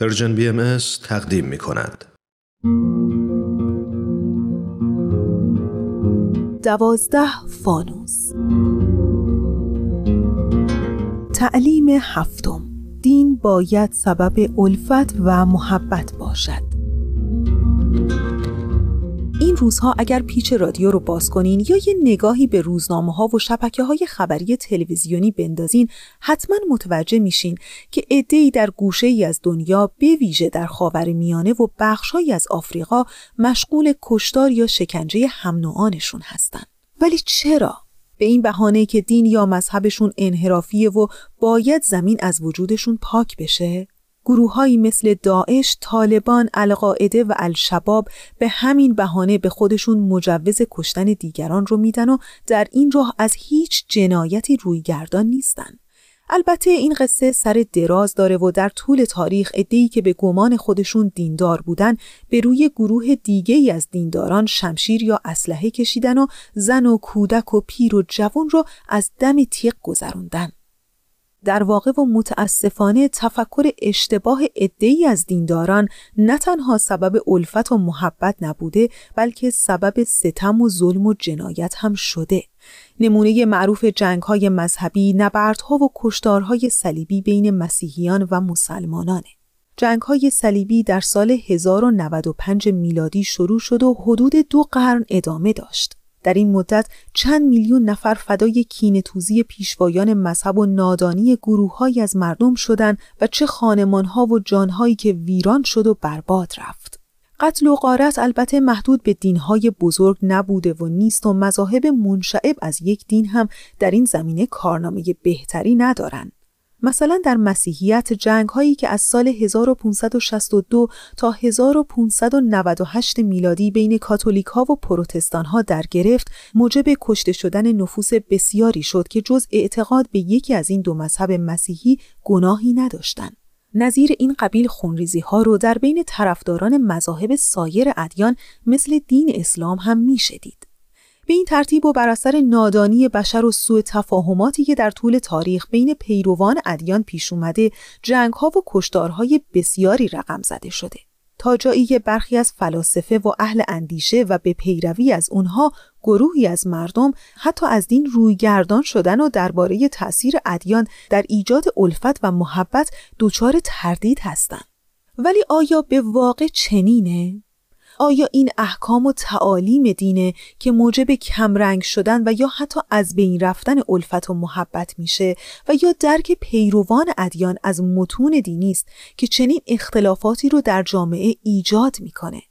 Persian BM تقدیم می کند. دوازده فانوس. تعلیم هفتم. دین باید سبب الفت و محبت باشد. این روزها اگر پیچ رادیو رو باز کنین یا یه نگاهی به روزنامه ها و شبکه های خبری تلویزیونی بندازین حتما متوجه میشین که عده‌ای در گوشه ای از دنیا به ویژه در خاور میانه و بخشهایی از آفریقا مشغول کشتار یا شکنجه هم نوعانشون هستن. ولی چرا؟ به این بهانه که دین یا مذهبشون انحرافیه و باید زمین از وجودشون پاک بشه؟ گروههایی مثل داعش، طالبان، القاعده و الشباب به همین بهانه به خودشون مجوز کشتن دیگران رو میدن و در این راه از هیچ جنایتی رویگردان نیستن. البته این قصه سر دراز داره و در طول تاریخ ادهی که به گمان خودشون دیندار بودن به روی گروه دیگه ای از دینداران شمشیر یا اسلحه کشیدن و زن و کودک و پیر و جوان رو از دم تیغ گذروندن. در واقع و متاسفانه تفکر اشتباه ادهی از دینداران نه تنها سبب الفت و محبت نبوده بلکه سبب ستم و ظلم و جنایت هم شده. نمونه معروف جنگ های مذهبی نبردها و کشتارهای صلیبی بین مسیحیان و مسلمانانه. جنگ های صلیبی در سال 1095 میلادی شروع شد و حدود دو قرن ادامه داشت. در این مدت چند میلیون نفر فدای کینتوزی پیشوایان مذهب و نادانی گروههایی از مردم شدند و چه خانمانها و جانهایی که ویران شد و برباد رفت. قتل و غارت البته محدود به دینهای بزرگ نبوده و نیست و مذاهب منشعب از یک دین هم در این زمینه کارنامه بهتری ندارند. مثلا در مسیحیت جنگ هایی که از سال 1562 تا 1598 میلادی بین کاتولیک ها و پروتستان ها در گرفت موجب کشته شدن نفوس بسیاری شد که جز اعتقاد به یکی از این دو مذهب مسیحی گناهی نداشتند. نظیر این قبیل خونریزی ها رو در بین طرفداران مذاهب سایر ادیان مثل دین اسلام هم می‌شدید. به این ترتیب و بر اثر نادانی بشر و سوء تفاهماتی که در طول تاریخ بین پیروان ادیان پیش اومده ها و کشتارهای بسیاری رقم زده شده. تا جایی که برخی از فلاسفه و اهل اندیشه و به پیروی از اونها گروهی از مردم حتی از دین رویگردان شدن و درباره تأثیر ادیان در ایجاد الفت و محبت دچار تردید هستند. ولی آیا به واقع چنینه؟ آیا این احکام و تعالیم دینه که موجب کمرنگ شدن و یا حتی از بین رفتن الفت و محبت میشه و یا درک پیروان ادیان از متون دینی است که چنین اختلافاتی رو در جامعه ایجاد می‌کنه؟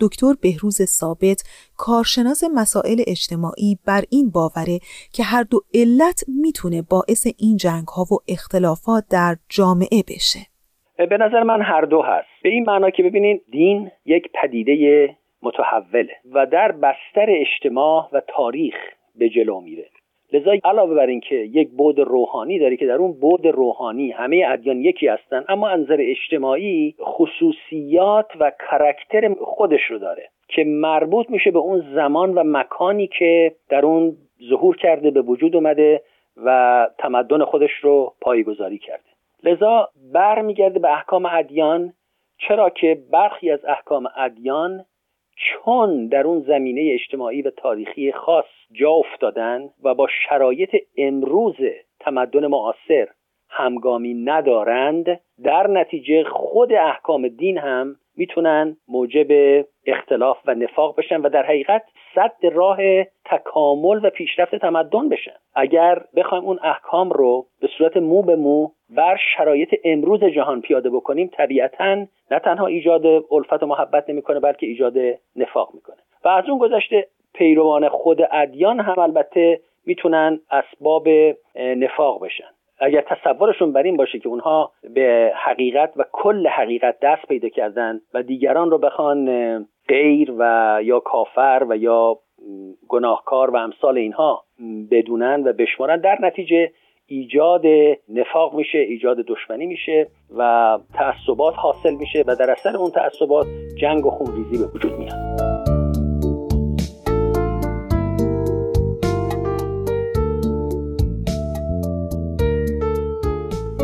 دکتر بهروز ثابت کارشناس مسائل اجتماعی بر این باوره که هر دو علت می‌تونه باعث این جنگ ها و اختلافات در جامعه بشه. به نظر من هر دو هست. به این معنا که ببینید دین یک پدیده متحوله و در بستر اجتماع و تاریخ به جلو میره. لذا علاوه بر اینکه یک بود روحانی داره که در اون بود روحانی همه ادیان یکی هستن اما انظر اجتماعی خصوصیات و کرکتر خودش رو داره که مربوط میشه به اون زمان و مکانی که در اون ظهور کرده به وجود اومده و تمدن خودش رو پایگذاری کرده. لذا برمیگرده به احکام ادیان چرا که برخی از احکام ادیان چون در اون زمینه اجتماعی و تاریخی خاص جا افتادن و با شرایط امروز تمدن معاصر همگامی ندارند در نتیجه خود احکام دین هم می‌تونن موجب اختلاف و نفاق بشن و در حقیقت صد راه تکامل و پیشرفت تمدن بشن. اگر بخوایم اون احکام رو به صورت مو به مو بر شرایط امروز جهان پیاده بکنیم طبیعتا نه تنها ایجاد الفت و محبت نمی‌کنه بلکه ایجاد نفاق می‌کنه. و از اون گذشته پیروان خود ادیان هم البته می‌تونن اسباب نفاق بشن. اگر تصورشون بر این باشه که اونها به حقیقت و کل حقیقت دست پیدا کردن و دیگران رو بخوان غیر و یا کافر و یا گناهکار و امثال اینها بدونن و بشمارن در نتیجه ایجاد نفاق میشه ایجاد دشمنی میشه و تعصبات حاصل میشه و در اثر اون تعصبات جنگ و خونریزی به وجود میاد.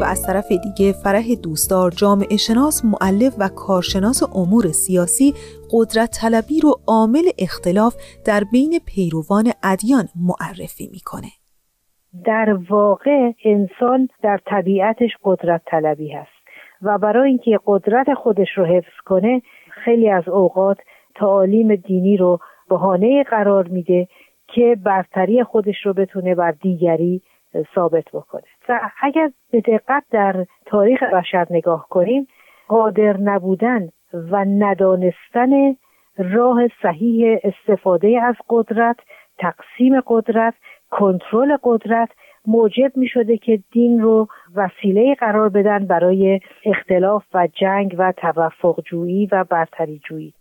و از طرف دیگه فرح دوستدار جامعه شناس معلف و کارشناس امور سیاسی قدرت طلبی رو عامل اختلاف در بین پیروان ادیان معرفی می‌کنه. در واقع انسان در طبیعتش قدرت طلبی هست و برای اینکه قدرت خودش رو حفظ کنه خیلی از اوقات تعالیم دینی رو بهانه قرار میده که برتری خودش رو بتونه بر دیگری ثابت بکنه. و اگر به دقت در تاریخ بشر نگاه کنیم قادر نبودن و ندانستن راه صحیح استفاده از قدرت تقسیم قدرت کنترل قدرت موجب می شده که دین رو وسیله قرار بدن برای اختلاف و جنگ و توفق جویی و برتری جویی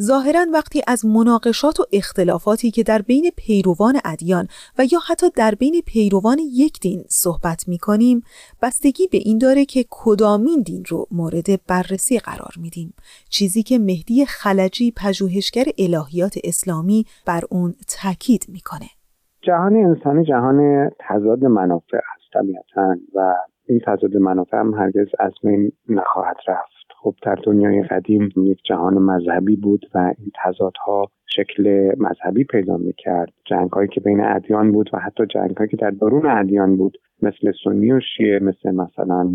ظاهرا وقتی از مناقشات و اختلافاتی که در بین پیروان ادیان و یا حتی در بین پیروان یک دین صحبت می کنیم بستگی به این داره که کدامین دین رو مورد بررسی قرار میدیم. چیزی که مهدی خلجی پژوهشگر الهیات اسلامی بر اون تاکید می‌کنه. جهان انسانی جهان تضاد منافع است طبیعتا و این تضاد منافع هم هرگز از بین نخواهد رفت. خب در دنیای قدیم یک جهان مذهبی بود و این تضادها شکل مذهبی پیدا می‌کرد. جنگ هایی که بین ادیان بود و حتی جنگ هایی که در درون ادیان بود مثل سنی و شیعه مثل مثلا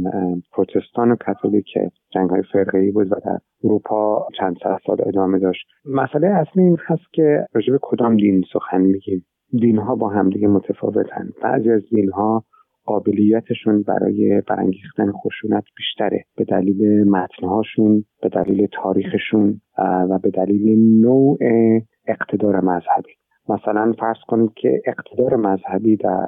پروتستان و کاتولیک جنگ های فرقه بود و در اروپا چند سال ادامه داشت. مسئله اصلی این هست که راجع به کدام دین سخن میگیم. دین ها با همدیگه متفاوتن. بعضی از دین ها قابلیتشون برای برانگیختن خشونت بیشتره. به دلیل متنهاشون به دلیل تاریخشون و به دلیل نوع اقتدار مذهبی. مثلا فرض کنید که اقتدار مذهبی در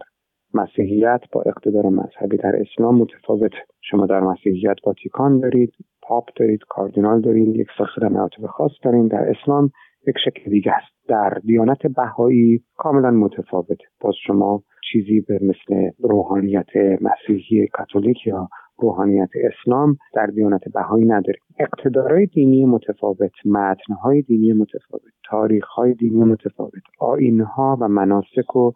مسیحیت با اقتدار مذهبی در اسلام متفاوت شما در مسیحیت واتیکان دارید پاپ دارید کاردینال دارید یک ساختار مراتب خاص دارید در اسلام یک شکل دیگه است. در دیانت بهایی کاملا متفاوت. باز شما چیزی به مثل روحانیت مسیحی کاتولیک یا روحانیت اسلام در دیانت بهایی نداریم. اقتدارهای دینی متفاوت متنهای دینی متفاوت تاریخهای دینی متفاوت آینها و مناسک و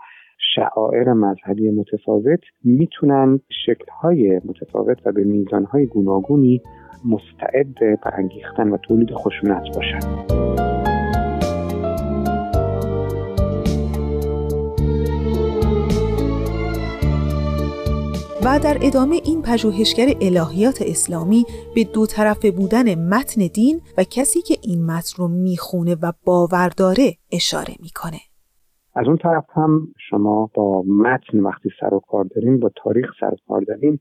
شعائر مذهبی متفاوت می‌تونن شکلهای متفاوت و به میزانهای گوناگونی مستعد برانگیختن و تولید خشونت باشند و در ادامه این پژوهشگر الهیات اسلامی به دو طرفه بودن متن دین و کسی که این متن رو می‌خونه و باور داره اشاره می‌کنه. از اون طرف هم شما با متن وقتی سر و کار دارین با تاریخ سر و کار دارین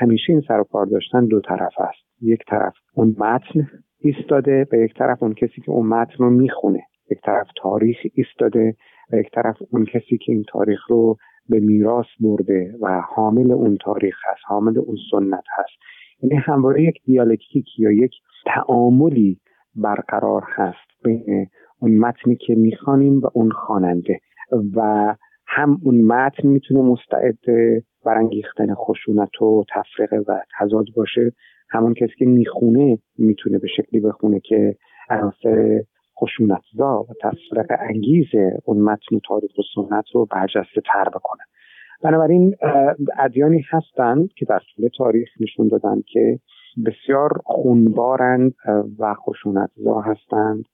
همیشه این سر و کار داشتن دو طرف است. یک طرف اون متن ایستاده و یک طرف اون کسی که اون متن رو می‌خونه. یک طرف تاریخ ایستاده و یک طرف اون کسی که این تاریخ رو به میراث برده و حامل اون تاریخ هست حامل اون سنت هست. یعنی همواره یک دیالکتیک یا یک تعاملی برقرار هست بین اون متنی که می‌خوانیم و اون خواننده. و هم اون متن می‌تونه مستعد برانگیختن خشونت و تفرقه و تضاد باشه همون کسی که می‌خونه می‌تونه به شکلی بخونه که عناصر خشونتزا و تفرق انگیز اون متن تاریخ و سنت رو برجسته تر بکنه. بنابراین ادیانی هستند که در طول تاریخ نشون دادن که بسیار خونبارند و خشونتزا هستند.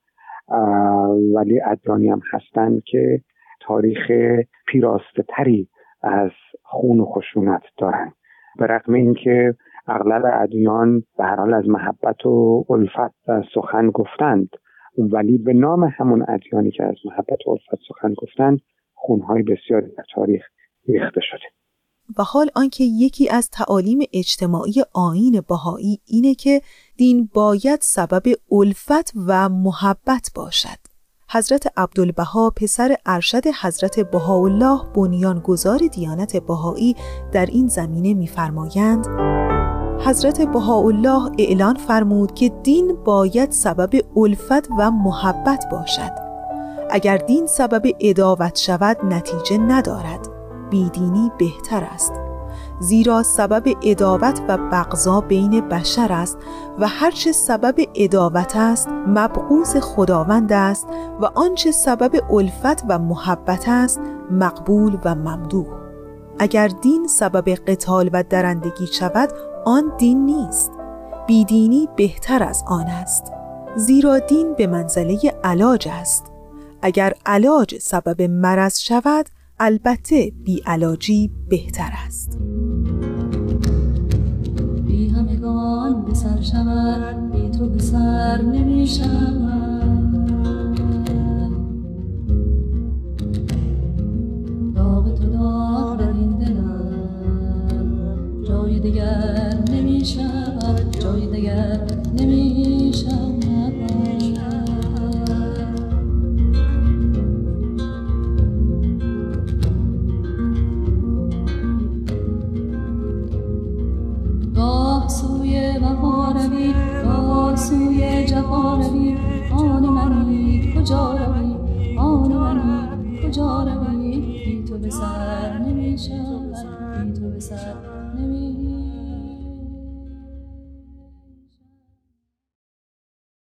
ولی ادیانی هم هستند که تاریخ پیراسته تری از خون و خشونت دارند به رغم اینکه اغلب ادیان به هر حال از محبت و الفت سخن گفتند. ولی به نام همون ادیانی که از محبت و الفت سخن گفتن خونهای بسیاری در تاریخ ریخته شده. و حال آنکه یکی از تعالیم اجتماعی آین بهایی اینه که دین باید سبب الفت و محبت باشد. حضرت عبدالبها پسر ارشد حضرت بهاءالله بنیانگذار دیانت بهایی در این زمینه می‌فرمایند حضرت بهاءالله اعلان فرمود که دین باید سبب الفت و محبت باشد. اگر دین سبب اداوت شود نتیجه ندارد. بیدینی بهتر است. زیرا سبب اداوت و بغضا بین بشر است و هرچه سبب اداوت است مبغوز خداوند است و آنچه سبب الفت و محبت است مقبول و ممدوح اگر دین سبب قتال و درندگی شود آن دین نیست. بیدینی بهتر از آن است. زیرا دین به منزله علاج است. اگر علاج سبب مرض شود البته بی علاجی بهتر است. بی همگان به سر شود بی تو به سر نمی شود شود جای دیگر نمی شود جفا روی آن منی کجا روی؟ آن منی کجا روی؟ بی تو به سر نمی شود بی تو به سر